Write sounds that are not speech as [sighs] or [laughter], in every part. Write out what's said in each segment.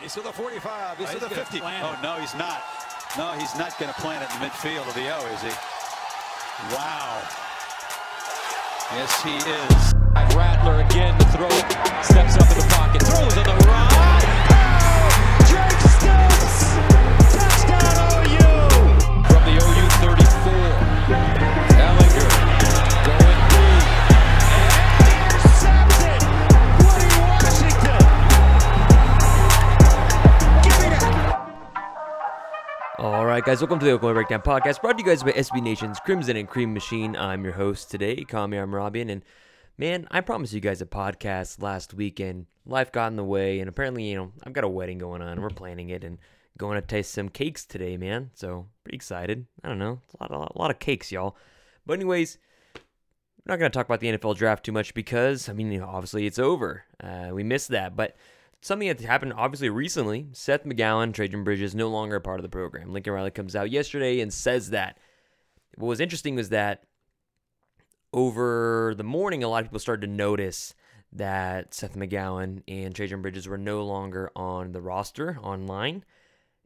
He's to the 45. He's Oh, to he's the 50. plant Oh, no, he's not. No, he's not going to plant it in the midfield of the O, is he? Wow. Yes, he is. Rattler again to throw. Steps up in the pocket. Throws on the run. Oh! Drake Stoops! Touchdown OU! From the OU 34. All right, guys, welcome to the Oklahoma Breakdown Podcast, brought to you guys by SB Nation's Crimson and Cream Machine. I'm your host today, I'm Robin, and man, I promised you guys a podcast last weekend. Life got in the way, and apparently, you know, I've got a wedding going on, and we're planning it, and going to taste some cakes today, man. So pretty excited. I don't know, a lot, a lot, a lot of cakes, y'all. But anyways, I'm not going to talk about the NFL draft too much because, I mean, obviously it's over. Uh, we missed that. But something that happened obviously recently Seth McGowan, Trejan Bridges, no longer a part of the program. Lincoln Riley comes out yesterday and says that. What was interesting was that over the morning, a lot of people started to notice that Seth McGowan and Trejan Bridges were no longer on the roster online.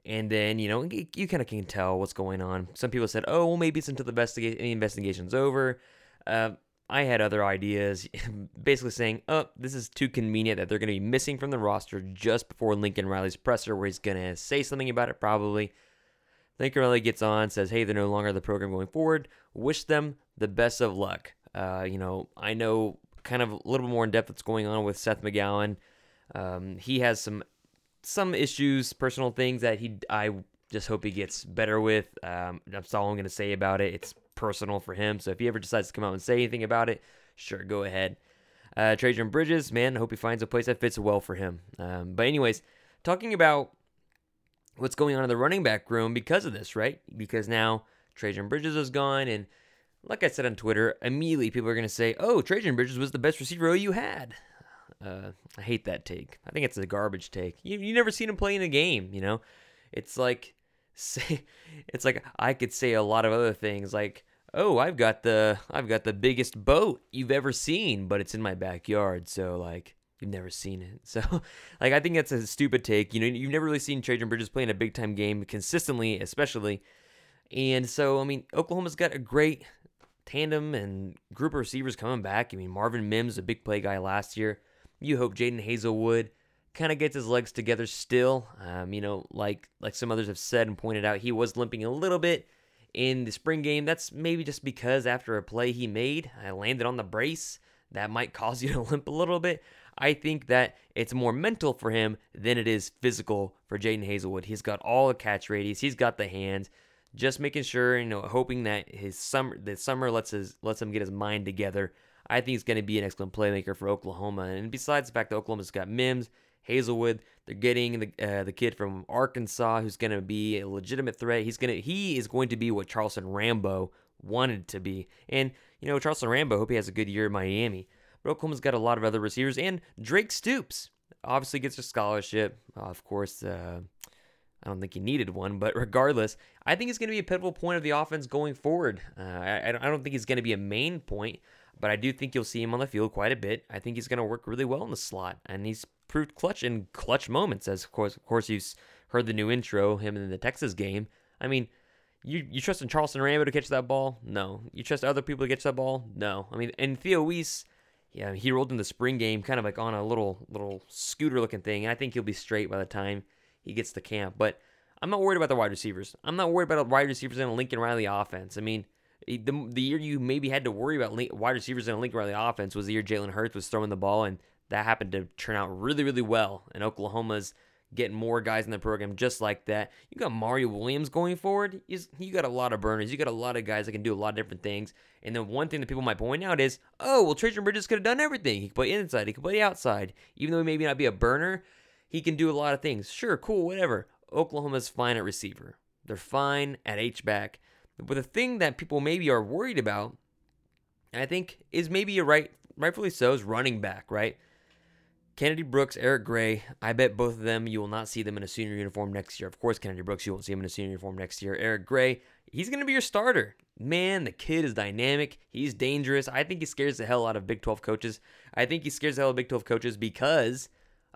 And then, you know, you, kind of can tell what's going on. Some people said, oh, well, maybe it's until the investiga- investigation's over. Uh, I had other ideas, [laughs] basically saying, oh, this is too convenient that they're going to be missing from the roster just before Lincoln Riley's presser, where he's going to say something about it probably. Lincoln Riley gets on, says, hey, they're no longer the program going forward. Wish them the best of luck. Uh, you know, I know kind of a little bit more in depth what's going on with Seth McGowan. Um, he has some some issues, personal things that he I just hope he gets better with. Um, that's all I'm gonna say about it. It's personal for him. So if he ever decides to come out and say anything about it, sure, go ahead. Uh, Trejan Bridges, man, I hope he finds a place that fits well for him. Um, but anyways, talking about what's going on in the running back room because of this, right? Because now Trejan Bridges is gone, and like I said on Twitter, immediately people are going to say, "Oh, Trejan Bridges was the best receiver you had." Uh, I hate that take. I think it's a garbage take. You you never seen him play in a game, you know? It's like say it's like I could say a lot of other things like, "Oh, I've got the I've got the biggest boat you've ever seen, but it's in my backyard." So like You've never seen it. [laughs] So, like, I think that's a stupid take. You know, you've never really seen Trejan Bridges playing a big time game consistently, especially. And so, I mean, Oklahoma's got a great tandem and group of receivers coming back. I mean, Marvin Mims, a big play guy last year. You hope Jadon Haselwood kind of gets his legs together still. Um, you know, like like some others have said and pointed out, he was limping a little bit in the spring game. That's maybe just because after a play he made, I landed on the brace. That might [laughs] cause you to limp a little bit. I think that it's more mental for him than it is physical for Jadon Haselwood. He's got all the catch radius. He's got the hands. Just making sure, you know, hoping that his summer, the summer lets his lets him get his mind together. I think he's going to be an excellent playmaker for Oklahoma. And besides the fact that Oklahoma's got Mims, Haselwood, they're getting the uh, the kid from Arkansas who's going to be a legitimate threat. He's gonna he is going to be what Charleston Rambo wanted to be. And you know, Charleston Rambo, hope he has a good year in Miami. But Oklahoma's got a lot of other receivers, and Drake Stoops obviously gets a scholarship. Uh, of course, uh, I don't think he needed one, but [laughs] regardless, I think it's going to be a pivotal point of the offense going forward. Uh, I, I don't think he's going to be a main point, but I do think you'll see him on the field quite a bit. I think he's going to work really well in the slot, and he's proved clutch in clutch moments. As of course, of course, you've heard the new intro, him in the Texas game. I mean, you you trust in Charleston Rambo to catch that ball? No. You trust other people to catch that ball? No. I mean, and Theo Wease, yeah, he rolled in the spring game kind of like on a little little scooter looking thing, and I think he'll be straight by the time he gets to camp. But I'm not worried about the wide receivers. I'm not worried about wide receivers in a Lincoln Riley offense. I mean, eh, the, the year you maybe had to worry about wide receivers in a Lincoln Riley offense was the year Jalen Hurts was throwing the ball, and that happened to turn out really, really well. And Oklahoma's getting more guys in the program just like that. You got Mario Williams going forward. He's, you got a lot of burners. You got a lot of guys that can do a lot of different things. And then one thing that people might point out is, oh, well, Trejan Bridges could have done everything. He could play inside. He could play outside. Even though he maybe not be a burner, he can do a lot of things. Sure, cool, whatever. Oklahoma's fine at receiver. They're fine at H-back. But the thing that people maybe are worried about, I think, is maybe a right, rightfully so, is running back, right? Kennedy Brooks, Eric Gray, I bet both of them you will not see them in a senior uniform next year. Of course, Kennedy Brooks, you won't see him in a senior uniform next year. Eric Gray, he's going to be your starter. Man, the kid is dynamic. He's dangerous. I think he scares the hell out of Big 12 coaches. I think he scares the hell out of Big 12 coaches because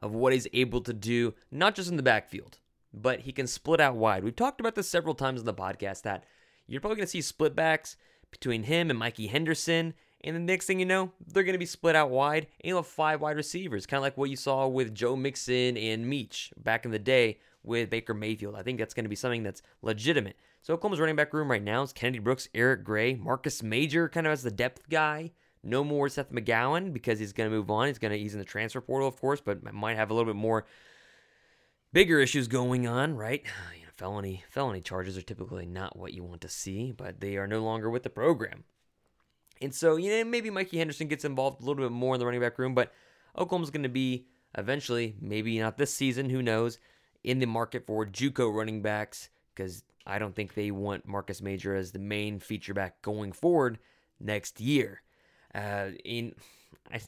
of what he's able to do, not just in the backfield, but he can split out wide. We've talked about this several times in the podcast that you're probably going to see split backs between him and Mikey Henderson. And the next thing you know, they're going to be split out wide, and you'll have five wide receivers, kind of like what you saw with Joe Mixon and Meach back in the day with Baker Mayfield. I think that's going to be something that's legitimate. So Oklahoma's running back room right now is Kennedy Brooks, Eric Gray, Marcus Major, kind of as the depth guy. No more Seth McGowan because he's going to move on. He's going to he's in the transfer portal, of course, but might have a little bit more bigger issues going on, right? [sighs] You know, felony felony charges are typically not what you want to see, but they are no longer with the program. And so, you know, maybe Mikey Henderson gets involved a little bit more in the running back room, but Oklahoma's going to be eventually, maybe not this season, who knows, in the market for JUCO running backs because I don't think they want Marcus Major as the main feature back going forward next year. Uh, in I,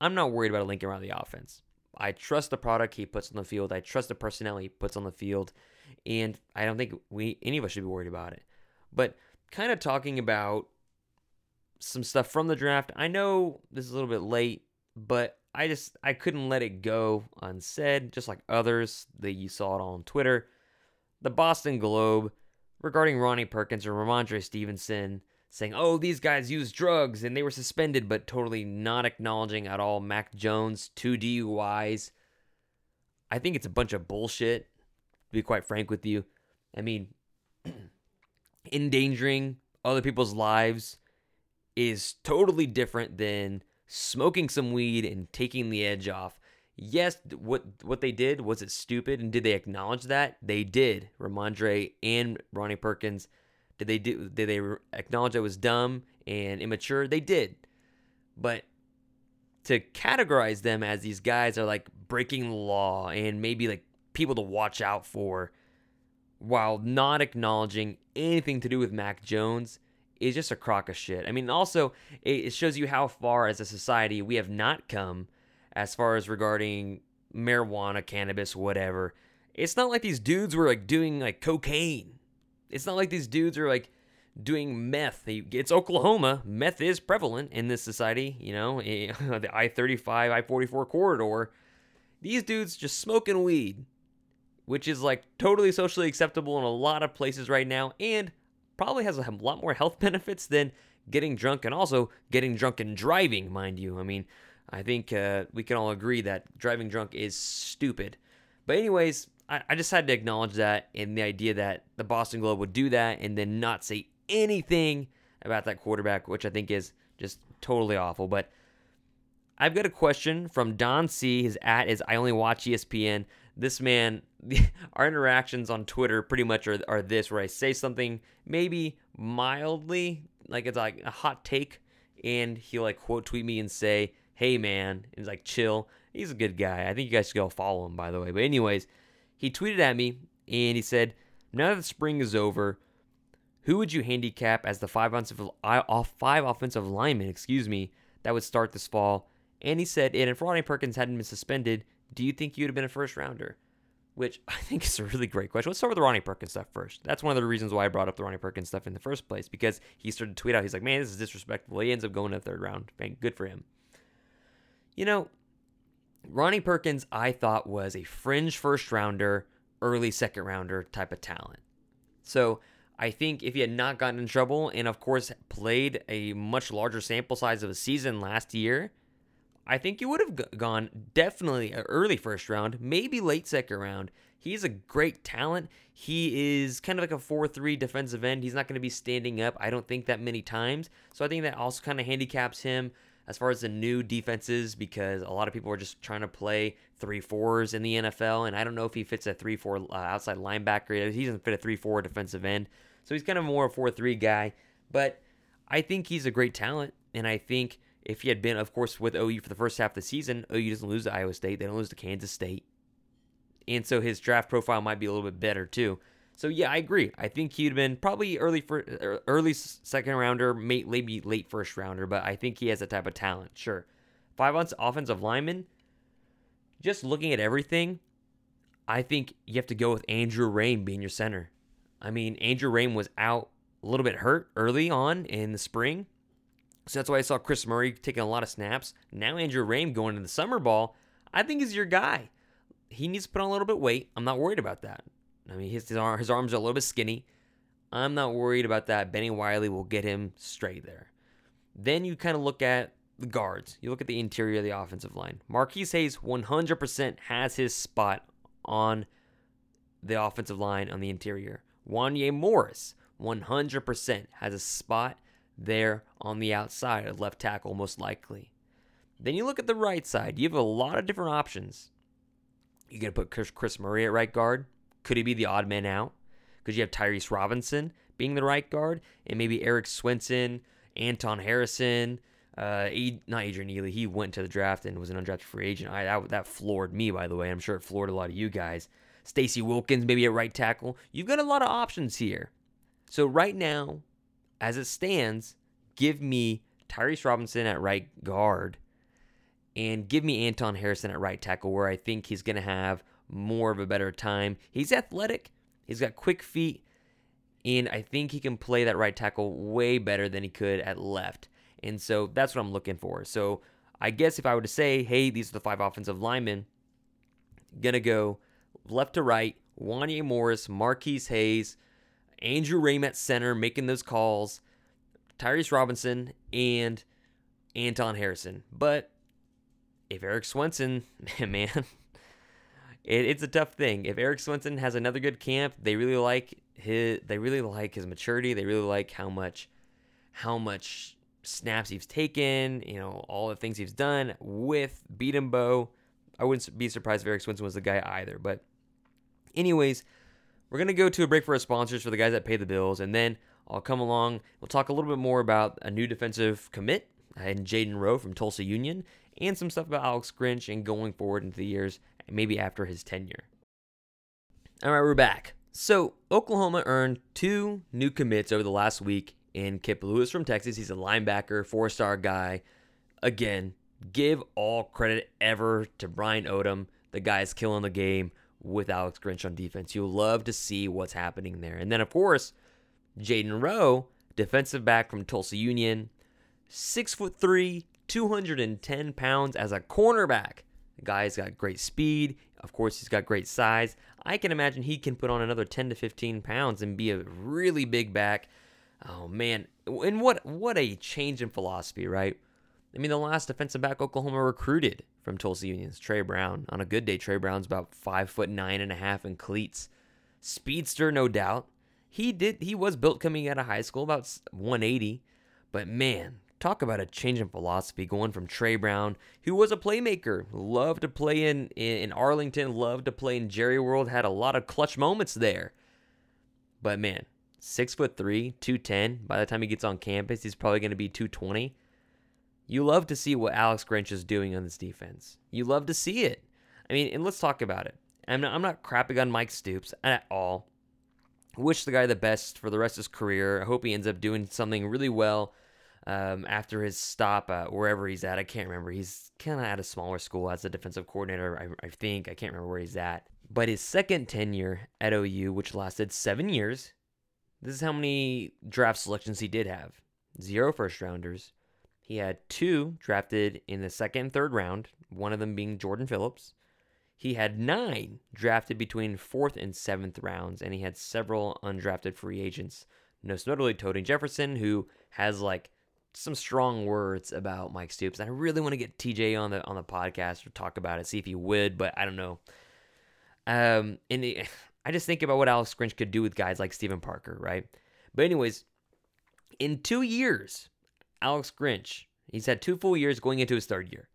I'm not worried about a around the offense. I trust the product he puts on the field. I trust the personnel he puts on the field, and I don't think we any of us should be worried about it. But kind of talking about some stuff from the draft. I know this is a little bit late, but I just I couldn't let it go unsaid, just like others that you saw it on Twitter. The Boston Globe regarding Ronnie Perkins or Rhamondre Stevenson saying, "Oh, these guys used drugs and they were suspended," but totally not acknowledging at all Mac Jones two DUIs. I think it's a bunch of bullshit. To be quite frank with you, I mean, [clears throat] endangering other people's lives is totally different than smoking some weed and taking the edge off. Yes, what what they did was it stupid, and did they acknowledge that? They did. Rhamondre and Ronnie Perkins, did they do? Did they acknowledge it was dumb and immature? They did, but to categorize them as these guys are like breaking the law and maybe like people to watch out for, while not acknowledging anything to do with Mac Jones, is just a crock of shit. I mean, also it shows you how far as a society we have not come as far as regarding marijuana, cannabis, whatever. It's not like these dudes were like doing like cocaine. It's not like these dudes are like doing meth. It's Oklahoma. Meth is prevalent in this society, you know, [laughs] the I 35, I 44 corridor. These dudes just smoking weed, which is like totally socially acceptable in a lot of places right now and probably has a lot more health [laughs] benefits than getting drunk and also getting drunk and driving, mind you. I mean, I think uh, we can all agree that driving drunk is stupid. But, anyways, I, I just had to acknowledge that and the idea that the Boston Globe would do that and then not say anything about that quarterback, which I think is just totally awful. But I've got a question from Don C. His at is I only watch ESPN. This man, [laughs] our interactions on Twitter pretty much are, are this where I say something maybe mildly, like it's like a hot take, and he'll like quote tweet me and say, hey man, he's like chill. He's a good guy. I think you guys should go follow him, by the way. But anyways, he tweeted at me and he said, now that the spring is over, who would you handicap as the five offensive, five offensive linemen, excuse me, that would start this fall? And he said, and if Ronnie Perkins hadn't been suspended, do you think you'd have been a first rounder? Which [laughs] I think is a really great question. Let's start with the Ronnie Perkins stuff first. That's one of the reasons why I brought up the Ronnie Perkins stuff in the first place because he started to tweet out, he's like, man, this is disrespectful. He ends up going to the third round. Man, good for him. You know, Ronnie Perkins, I thought was a fringe first rounder, early second rounder type of talent. So I think if he had not gotten in trouble and, of course, played a much larger sample size of a season last year, I think he would have gone definitely early first round, maybe late second round. He's a great talent. He is kind of like a 4 3 defensive end. He's not going to be standing up, I don't think, that many times. So I think that also kind of handicaps him as far as the new defenses because a lot of people are just trying to play three fours in the NFL, and I don't know if he fits a three four uh, outside linebacker. He doesn't fit a three four defensive end, so he's kind of more a four three guy. But I think he's a great talent, and I think if he had been, of course, with OU for the first half of the season, OU doesn't lose to Iowa State, they don't lose to Kansas State, and so his draft profile might be a little bit better too. So yeah, I agree. I think he'd been probably early for er, early second rounder, maybe late first rounder, but I think he has that type of talent. Sure, five months offensive lineman. Just looking at everything, I think you have to go with Andrew Raym being your center. I mean, Andrew Raym was out a little bit hurt early on in the spring, so that's why I saw Chris Murray taking a lot of snaps. Now Andrew Raym going into the summer ball. I think he's your guy. He needs to put on a little bit weight. I'm not worried about that. I mean, his, his, arm, his arms are a little bit skinny. I'm not worried about that. Bennie Wylie will get him straight there. Then you kind of look at the guards. You look at the interior of the offensive line. Marquis Hayes 100% has his spot on the offensive line on the interior. Wanya Morris 100% has a spot there on the outside of left tackle, most likely. Then you look at the right side. You have a lot of different options. Going to put Chris, Chris Murray at right guard. Could he be the odd man out? Because you have Tyrese Robinson being the right guard, and maybe Erik Swenson, Anton Harrison, uh, not Adrian Ealy. He went to the draft and was an undrafted free agent. I, that, that floored me, by the way. I'm sure it floored a lot of you guys. Stacey Wilkins, maybe at right tackle. You've got a lot of options here. So right now, as it stands, give me Tyrese Robinson at right guard and give me Anton Harrison at right tackle, where I think he's going to have more of a better time. He's athletic, he's got quick feet, and I think he can play that right tackle way better than he could at left. And so that's what I'm looking for. So I guess if I were to say, hey, these are the five offensive linemen, gonna go left to right, Wanya Morris, Marquis Hayes, Andrew Raym at center, making those calls, Tyrese Robinson, and Anton Harrison. But if Erik Swenson, [laughs] man, it, it's a tough thing. If Erik Swenson has another good camp, they really like his, they really like his maturity. They really like how much, how much snaps he's taken. You know, all the things he's done with Bedenbaugh. I wouldn't be surprised if Erik Swenson was the guy either. But, anyways, we're gonna go to a break for our sponsors for the guys that pay the bills, and then I'll come along. We'll talk a little bit more about a new defensive commit and Jayden Rowe from Tulsa Union, and some stuff about Alex Grinch and going forward into the years, maybe after his tenure. All right, we're back. So, Oklahoma earned two new commits over the last week in Kip Lewis from Texas. He's a linebacker, four star guy. Again, give all credit ever to Brian Odom. The guy's killing the game with Alex Grinch on defense. You'll love to see what's happening there. And then, of course, Jayden Rowe, defensive back from Tulsa Union, six foot three, 210 pounds as a cornerback. The guy's got great speed. Of course, he's got great size. I can imagine he can put on another 10 to 15 pounds and be a really big back. Oh man, and what what a change in philosophy, right? I mean, the last defensive back Oklahoma recruited from Tulsa Union's Tre Brown. On a good day, Tre Brown's about five foot nine and a half in cleats. Speedster, no doubt. He did. He was built coming out of high school, about 180. But man, talk about a change in philosophy going from Tre Brown, who was a playmaker, loved to play in in Arlington, loved to play in Jerry World, had a lot of clutch moments there. But man, six foot three, 210. By the time he gets on campus, he's probably going to be 220. You love to see what Alex Grinch is doing on this defense. You love to see it. I mean, and let's talk about it. I'm not, I'm not crapping on Mike Stoops at all. Wish the guy the best for the rest of his career. I hope he ends up doing something really well um, after his stop uh, wherever he's at. I can't remember. He's kind of at a smaller school as a defensive coordinator, I, I think. I can't remember where he's at. But his second tenure at OU, which lasted seven years, this is how many draft selections he did have zero first rounders. He had two drafted in the second and third round, one of them being Jordan Phillips. He had nine drafted between fourth and seventh rounds, and he had several undrafted free agents. Most notably, Tony Jefferson, who has like some strong words about Mike Stoops. I really want to get TJ on the on the podcast or talk about it, see if he would, but I don't know. Um, and it, [sighs] I just think about what Alex Grinch could do with guys like Steven Parker, right? But anyways, in two years, Alex Grinch, he's had two full years going into his third year.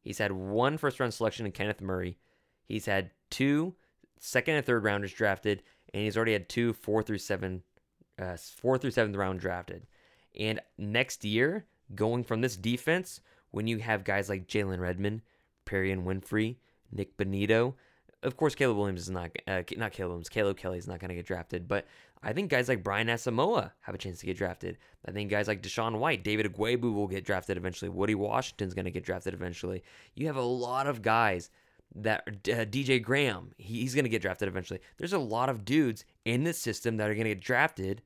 He's had one first round selection in Kenneth Murray. He's had two second and third rounders drafted, and he's already had two four through seven, uh, four through seventh round drafted. And next year, going from this defense, when you have guys like Jalen Redmond, Perrion Winfrey, Nik Bonitto, of course, Caleb Williams is not uh, not Caleb Williams. Caleb Kelly is not going to get drafted, but I think guys like Brian Asamoah have a chance to get drafted. I think guys like DaShaun White, David Ugwoegbu will get drafted eventually. Woody Washington's going to get drafted eventually. You have a lot of guys that uh, DJ Graham, he's going to get drafted eventually. There's a lot of dudes in this system that are going to get drafted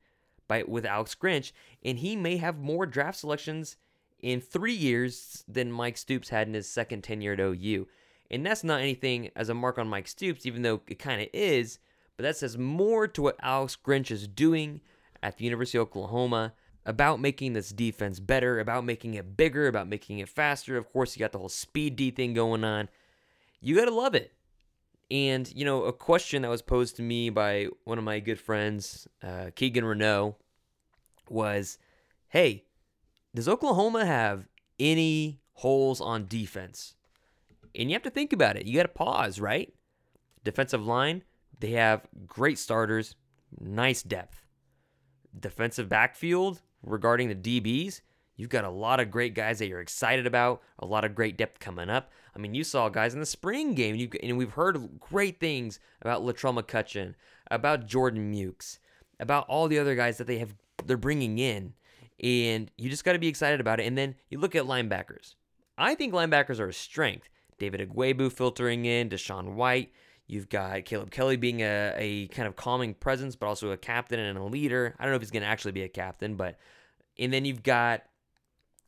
by with Alex Grinch, and he may have more draft selections in three years than Mike Stoops had in his second tenure at OU. And that's not anything as a mark on Mike Stoops, even though it kind of is, but that says more to what Alex Grinch is doing at the University of Oklahoma about making this defense better, about making it bigger, about making it faster. Of course, you got the whole speed D thing going on. You got to love it. And, you know, a question that was posed to me by one of my good friends, uh, Keegan Renault, was hey, does Oklahoma have any holes on defense? And you have to think about it. You got to pause, right? Defensive line, they have great starters, nice depth. Defensive backfield, regarding the DBs, you've got a lot of great guys that you're excited about, a lot of great depth coming up. I mean, you saw guys in the spring game, you, and we've heard great things about Latrell McCutchin, about Jordan Mukes, about all the other guys that they have they're bringing in, and you just got to be excited about it. And then you look at linebackers. I think linebackers are a strength. David Ugwoegbu filtering in, DaShaun White. You've got Caleb Kelly being a, a kind of calming presence, but also a captain and a leader. I don't know if he's going to actually be a captain, but and then you've got,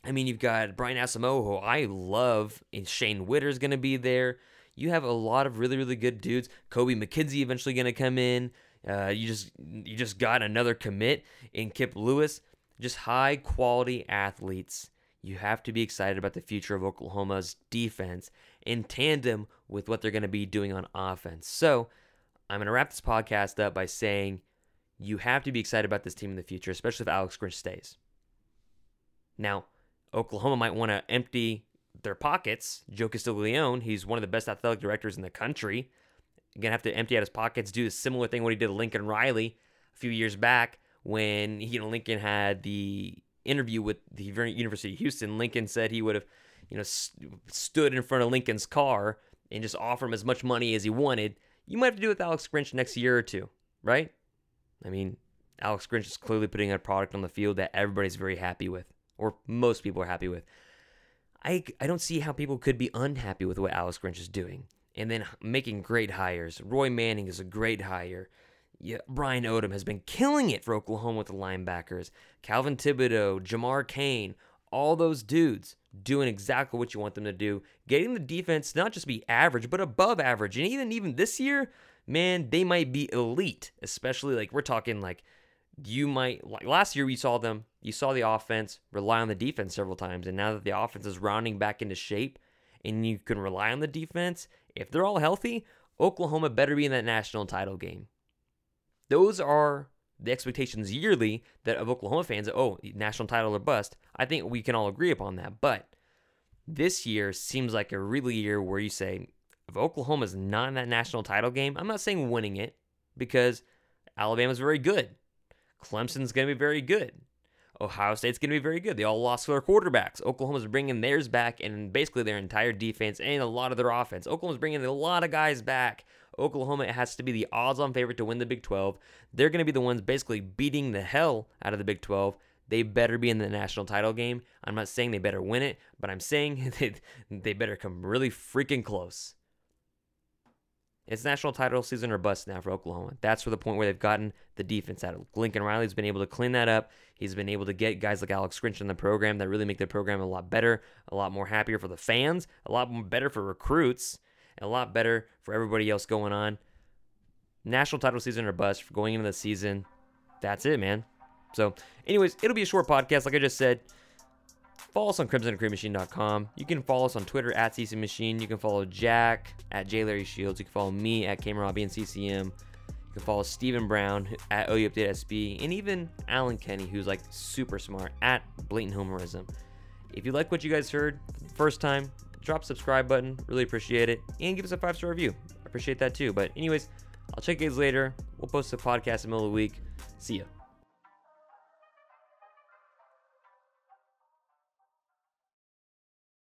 I mean, you've got Brian Asamoah, who I love, and Shane Witter's going to be there. You have a lot of really, really good dudes. Kobie McKinzie eventually going to come in. Uh, you just you just got another commit in Kip Lewis. Just high quality athletes. You have to be excited about the future of Oklahoma's defense in tandem with what they're going to be doing on offense. So, I'm going to wrap this podcast up by saying you have to be excited about this team in the future, especially if Alex Grinch stays. Now, Oklahoma might want to empty their pockets. Joe Castiglione, he's one of the best athletic directors in the country. Gonna have to empty out his pockets, do a similar thing what he did to Lincoln Riley a few years back when you know Lincoln had the interview with the University of Houston. Lincoln said he would have, you know, st- stood in front of Lincoln's car and just offer him as much money as he wanted. You might have to do it with Alex Grinch next year or two, right? I mean, Alex Grinch is clearly putting a product on the field that everybody's very happy with or most people are happy with. I, I don't see how people could be unhappy with what Alex Grinch is doing. And then making great hires. Roy Manning is a great hire. Yeah, Brian Odom has been killing it for Oklahoma with the linebackers. Calvin Thibodeaux, Jamar Cain, all those dudes doing exactly what you want them to do. Getting the defense not just be average, but above average. And even even this year, man, they might be elite. Especially like we're talking like you might like last year we saw them you saw the offense rely on the defense several times and now that the offense is rounding back into shape and you can rely on the defense if they're all healthy oklahoma better be in that national title game those are the expectations yearly that of oklahoma fans oh national title or bust i think we can all agree upon that but this year seems like a really year where you say if oklahoma's not in that national title game i'm not saying winning it because alabama's very good Clemson's going to be very good. Ohio State's going to be very good. They all lost their quarterbacks. Oklahoma's bringing theirs back and basically their entire defense and a lot of their offense. Oklahoma's bringing a lot of guys back. Oklahoma has to be the odds on favorite to win the Big 12. They're going to be the ones basically beating the hell out of the Big 12. They better be in the national title game. I'm not saying they better win it, but I'm saying [laughs] they, they better come really freaking close. It's national title season or bust now for Oklahoma. That's for the point where they've gotten the defense out. Lincoln Riley's been able to clean that up. He's been able to get guys like Alex Grinch in the program that really make the program a lot better, a lot more happier for the fans, a lot more better for recruits, a lot better for everybody else going on. National title season or bust for going into the season. That's it, man. So, anyways, it'll be a short podcast, like I just said. Follow us on crimsonandcreammachine.com. You can follow us on Twitter at CC Machine. You can follow Jack at J Larry Shields. You can follow me at Cameron and CCM. You can follow Stephen Brown at OU Update SB, and even Alan Kenny, who's like super smart at Blatant Homerism. If you like what you guys heard first time, drop subscribe button. Really appreciate it, and give us a five star review. I appreciate that too. But anyways, I'll check you guys later. We'll post a podcast in the middle of the week. See ya.